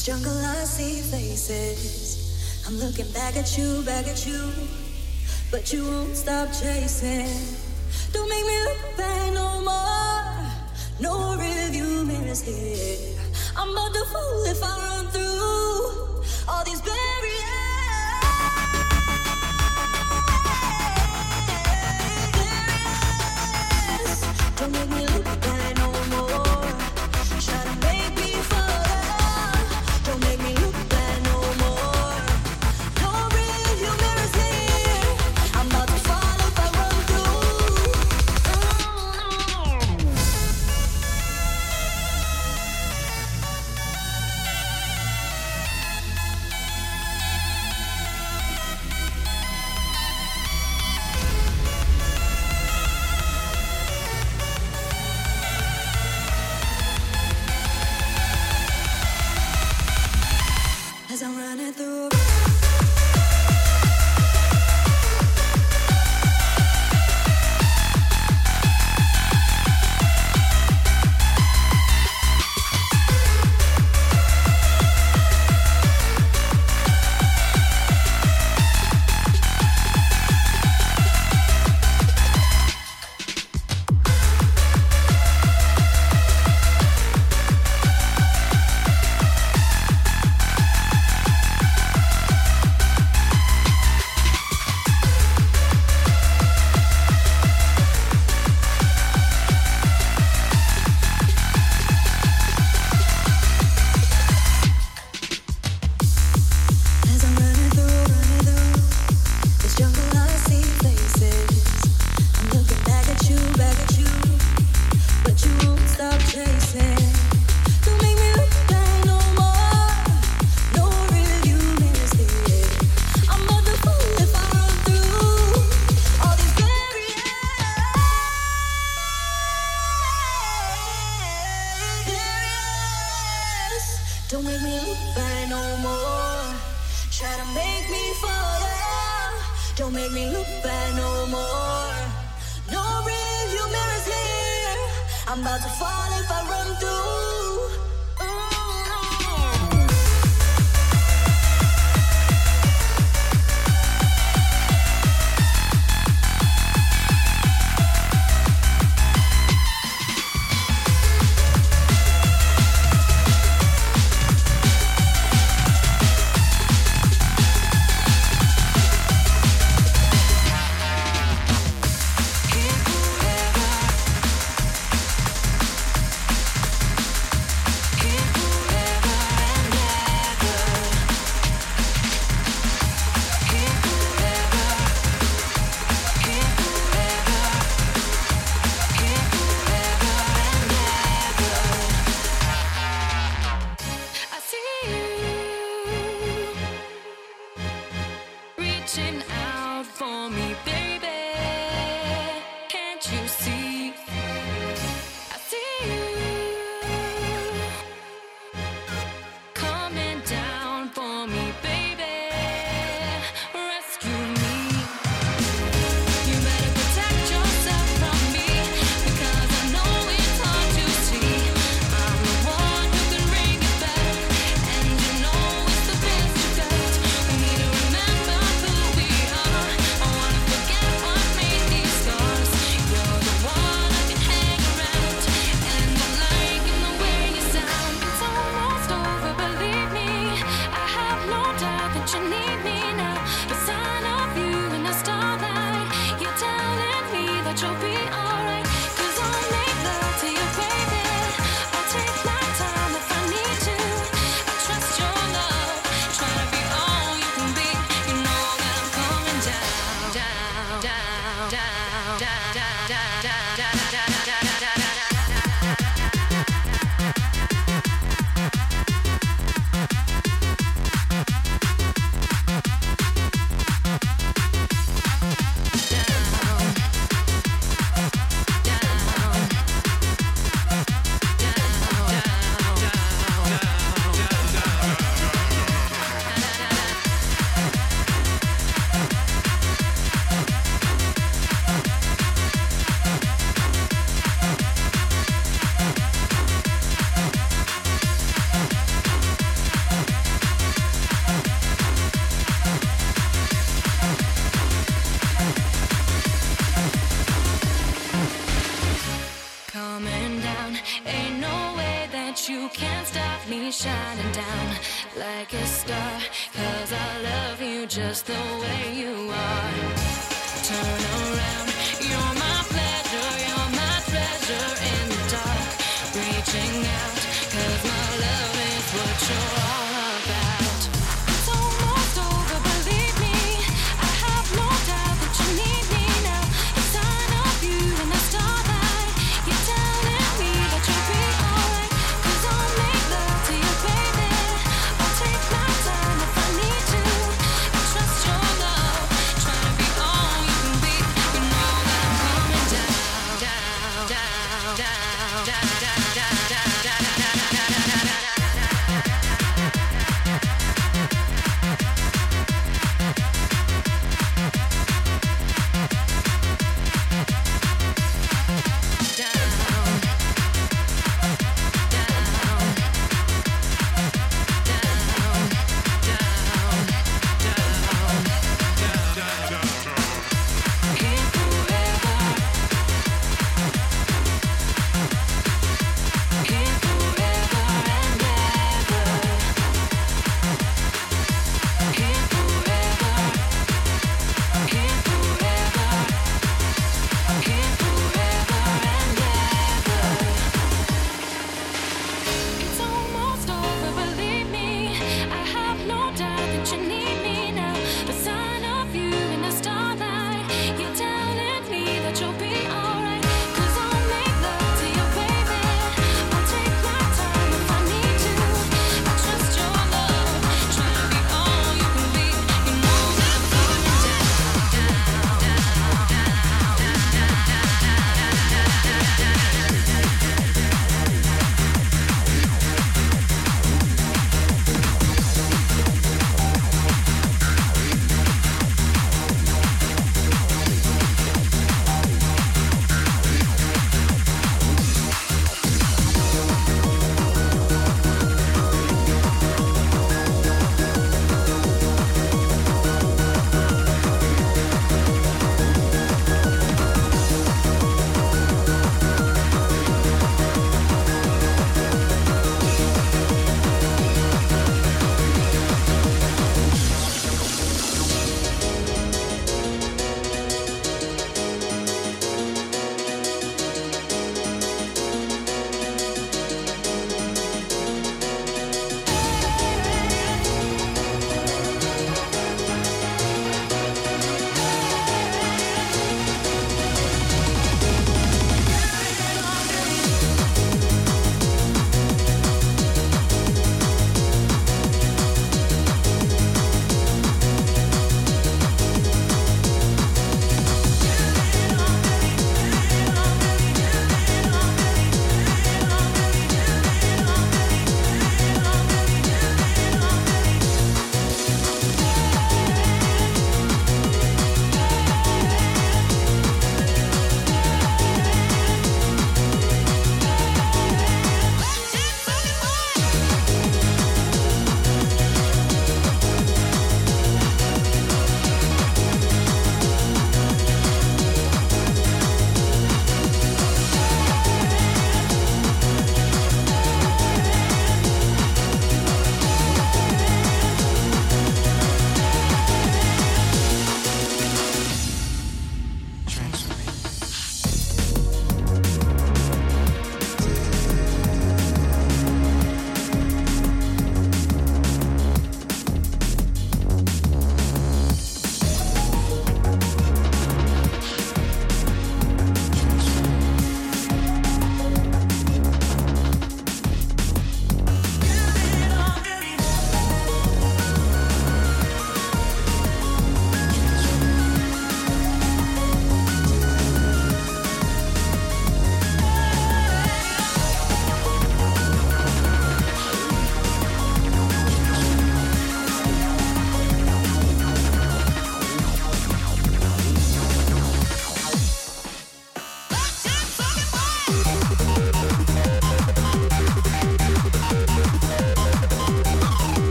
this jungle I see faces. I'm looking back at you, back at you, but you won't stop chasing. Don't make me look back no more. No review mirrors here. I'm about to fall if I run through.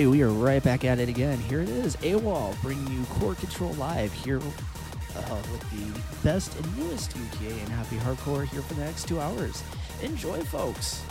Alrighty, we are right back at it again. Here it is, AWOL, bringing you Core Control Live here uh, with the best and newest UK and happy hardcore here for the next two hours. Enjoy, folks.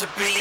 to be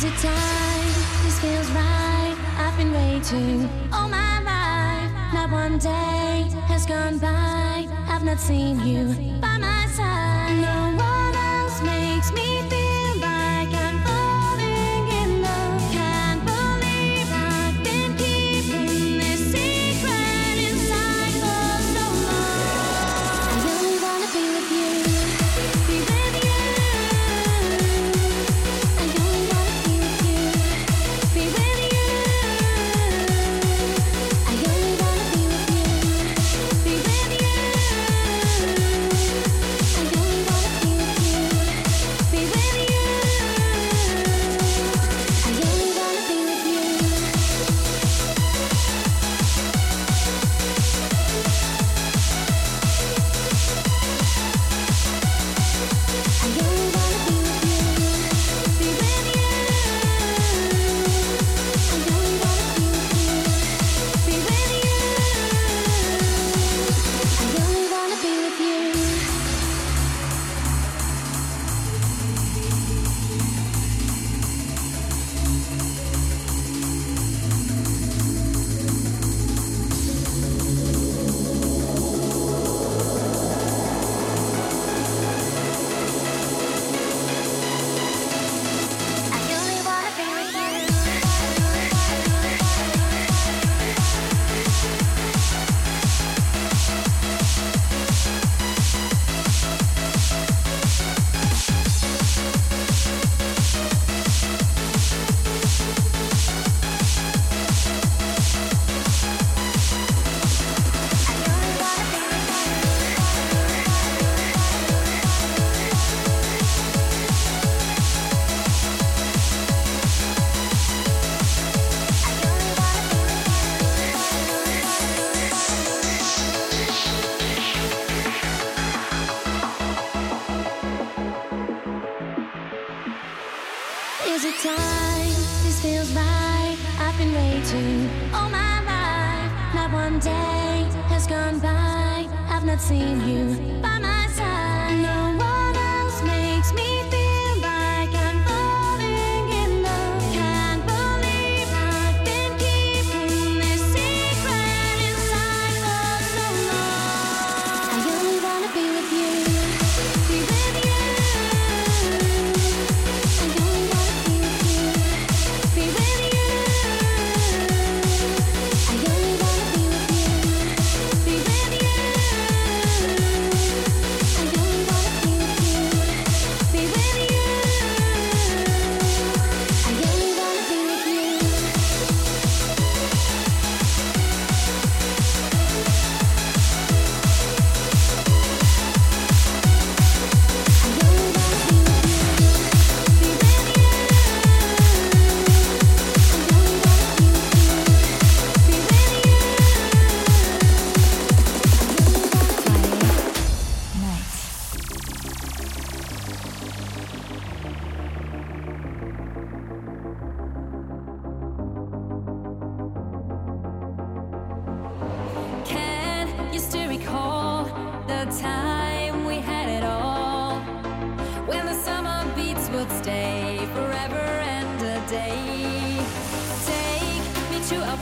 Is it time? This feels right. I've been waiting all my life. Not one day has gone by. I've not seen you by my side. No one else makes me feel.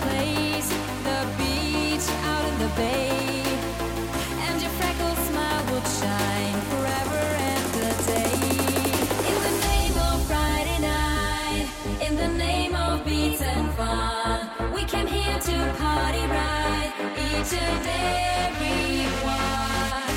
place, the beach out in the bay, and your freckled smile would shine forever and a day. In the name of Friday night, in the name of beats and fun, we came here to party right, each and every one.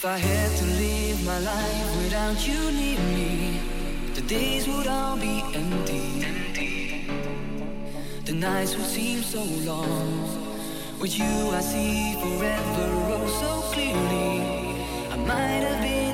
If I had to live my life without you near me, the days would all be empty. The nights would seem so long. With you, I see forever oh so clearly. I might have been.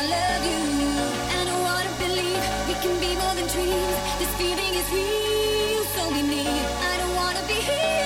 I love you, I wanna believe we can be bold and trees This feeling is real So we need. I don't wanna be here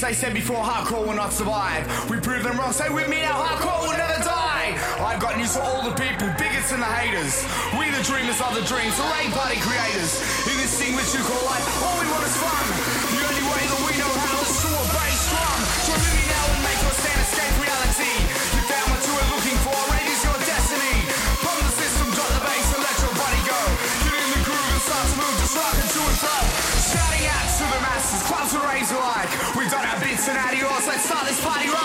As they said before, hardcore will not survive. We prove them wrong. Say with me now, hardcore will never die. I've got news for all the people, bigots and the haters. We the dreamers of the dreams, the rain party creators. In this thing which you call party rock.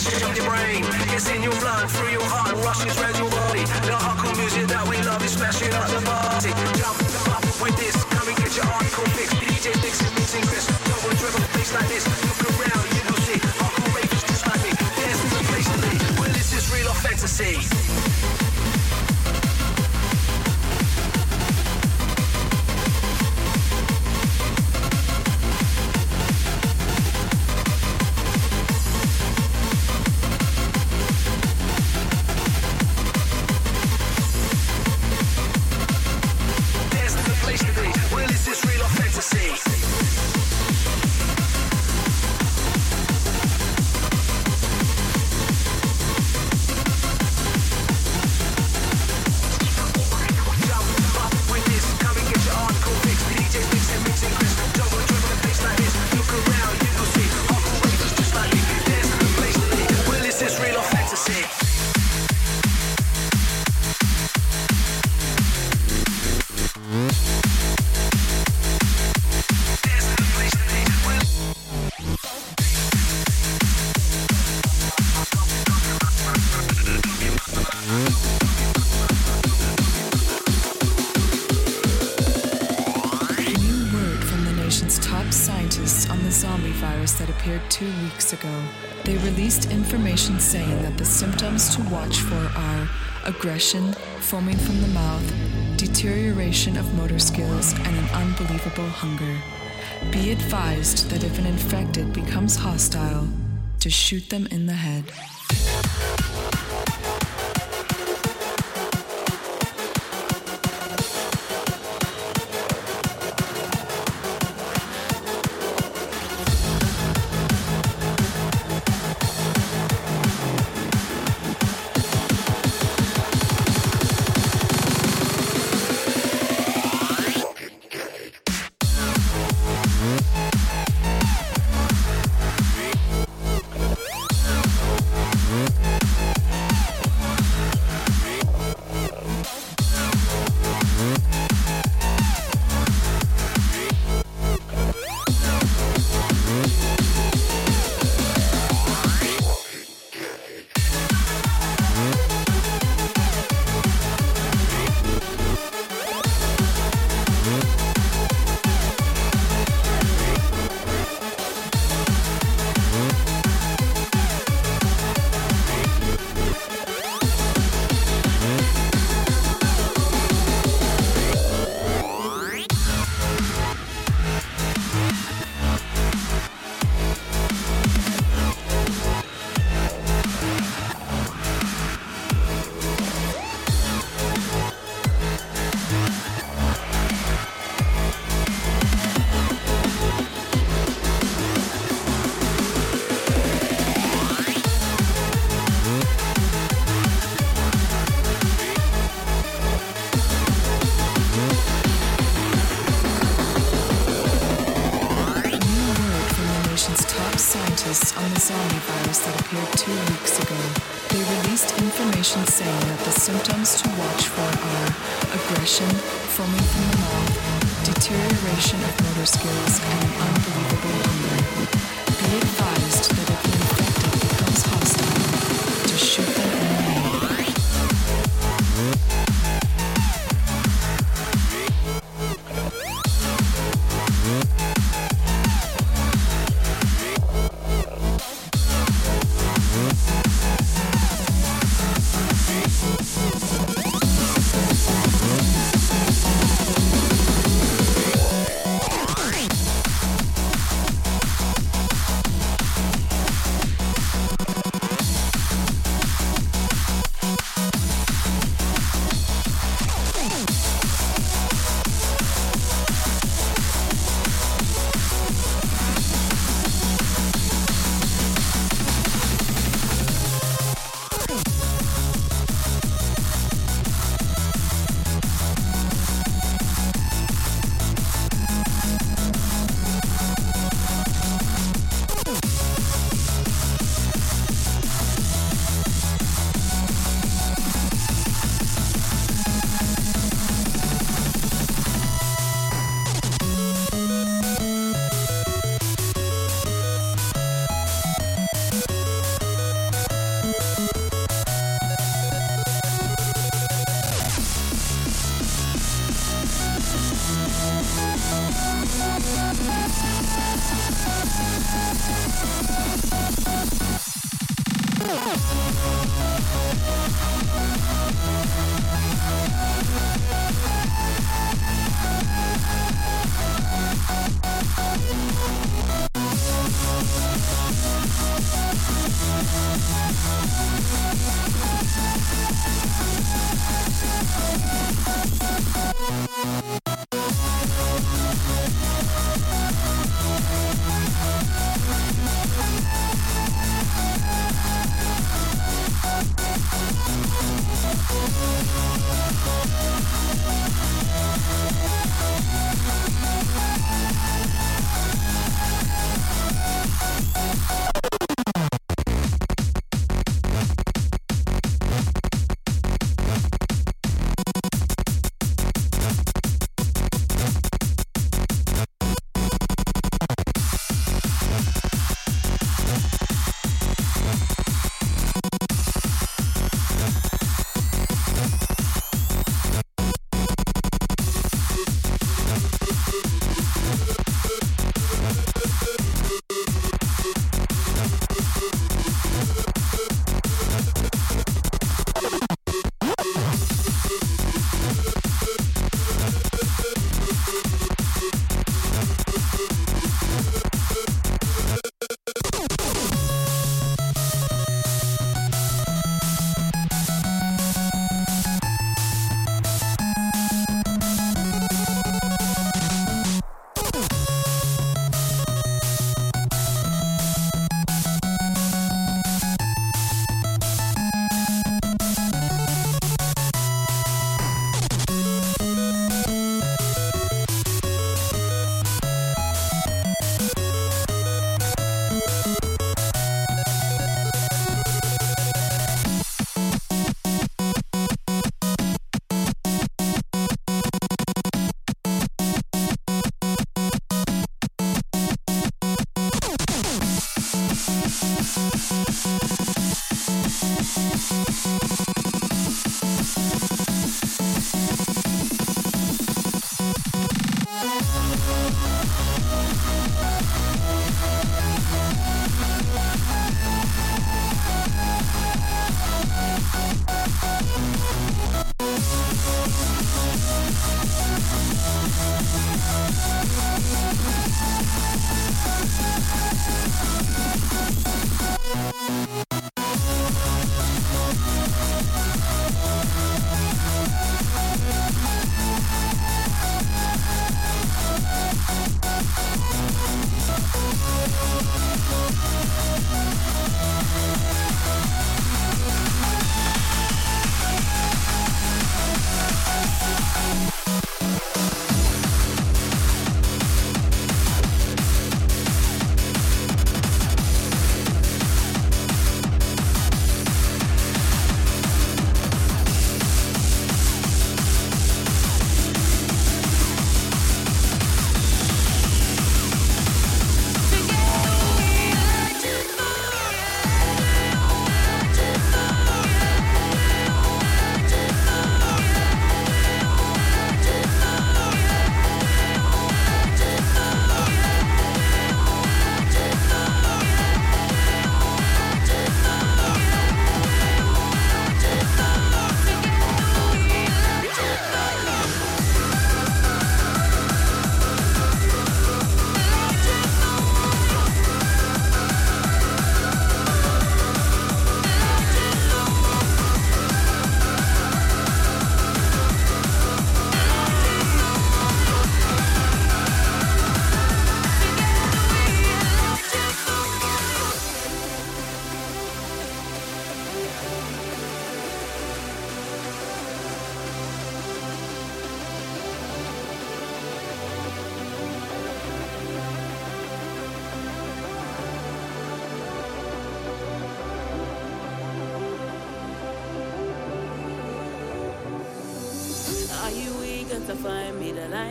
flashes of your brain. It's in your blood, through your heart, rushes round your saying that the symptoms to watch for are aggression, foaming from the mouth, deterioration of motor skills, and an unbelievable hunger. Be advised that if an infected becomes hostile, to shoot them in the head.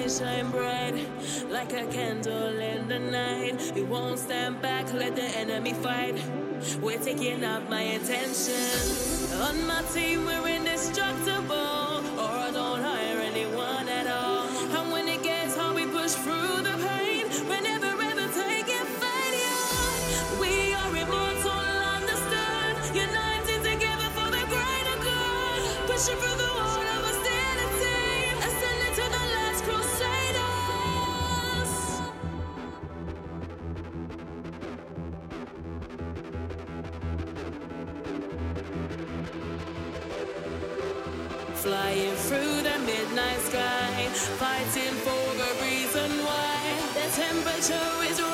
shine bright like a candle in the night. We won't stand back, let the enemy fight. We're taking up my attention. On my team, we're indestructible, or I don't hire anyone at all. And when it gets hard, we push through the pain. We're never ever taking failure. We are immortal, understood, united together for the greater good. Pushing flying through the midnight sky, fighting for the reason why the temperature is.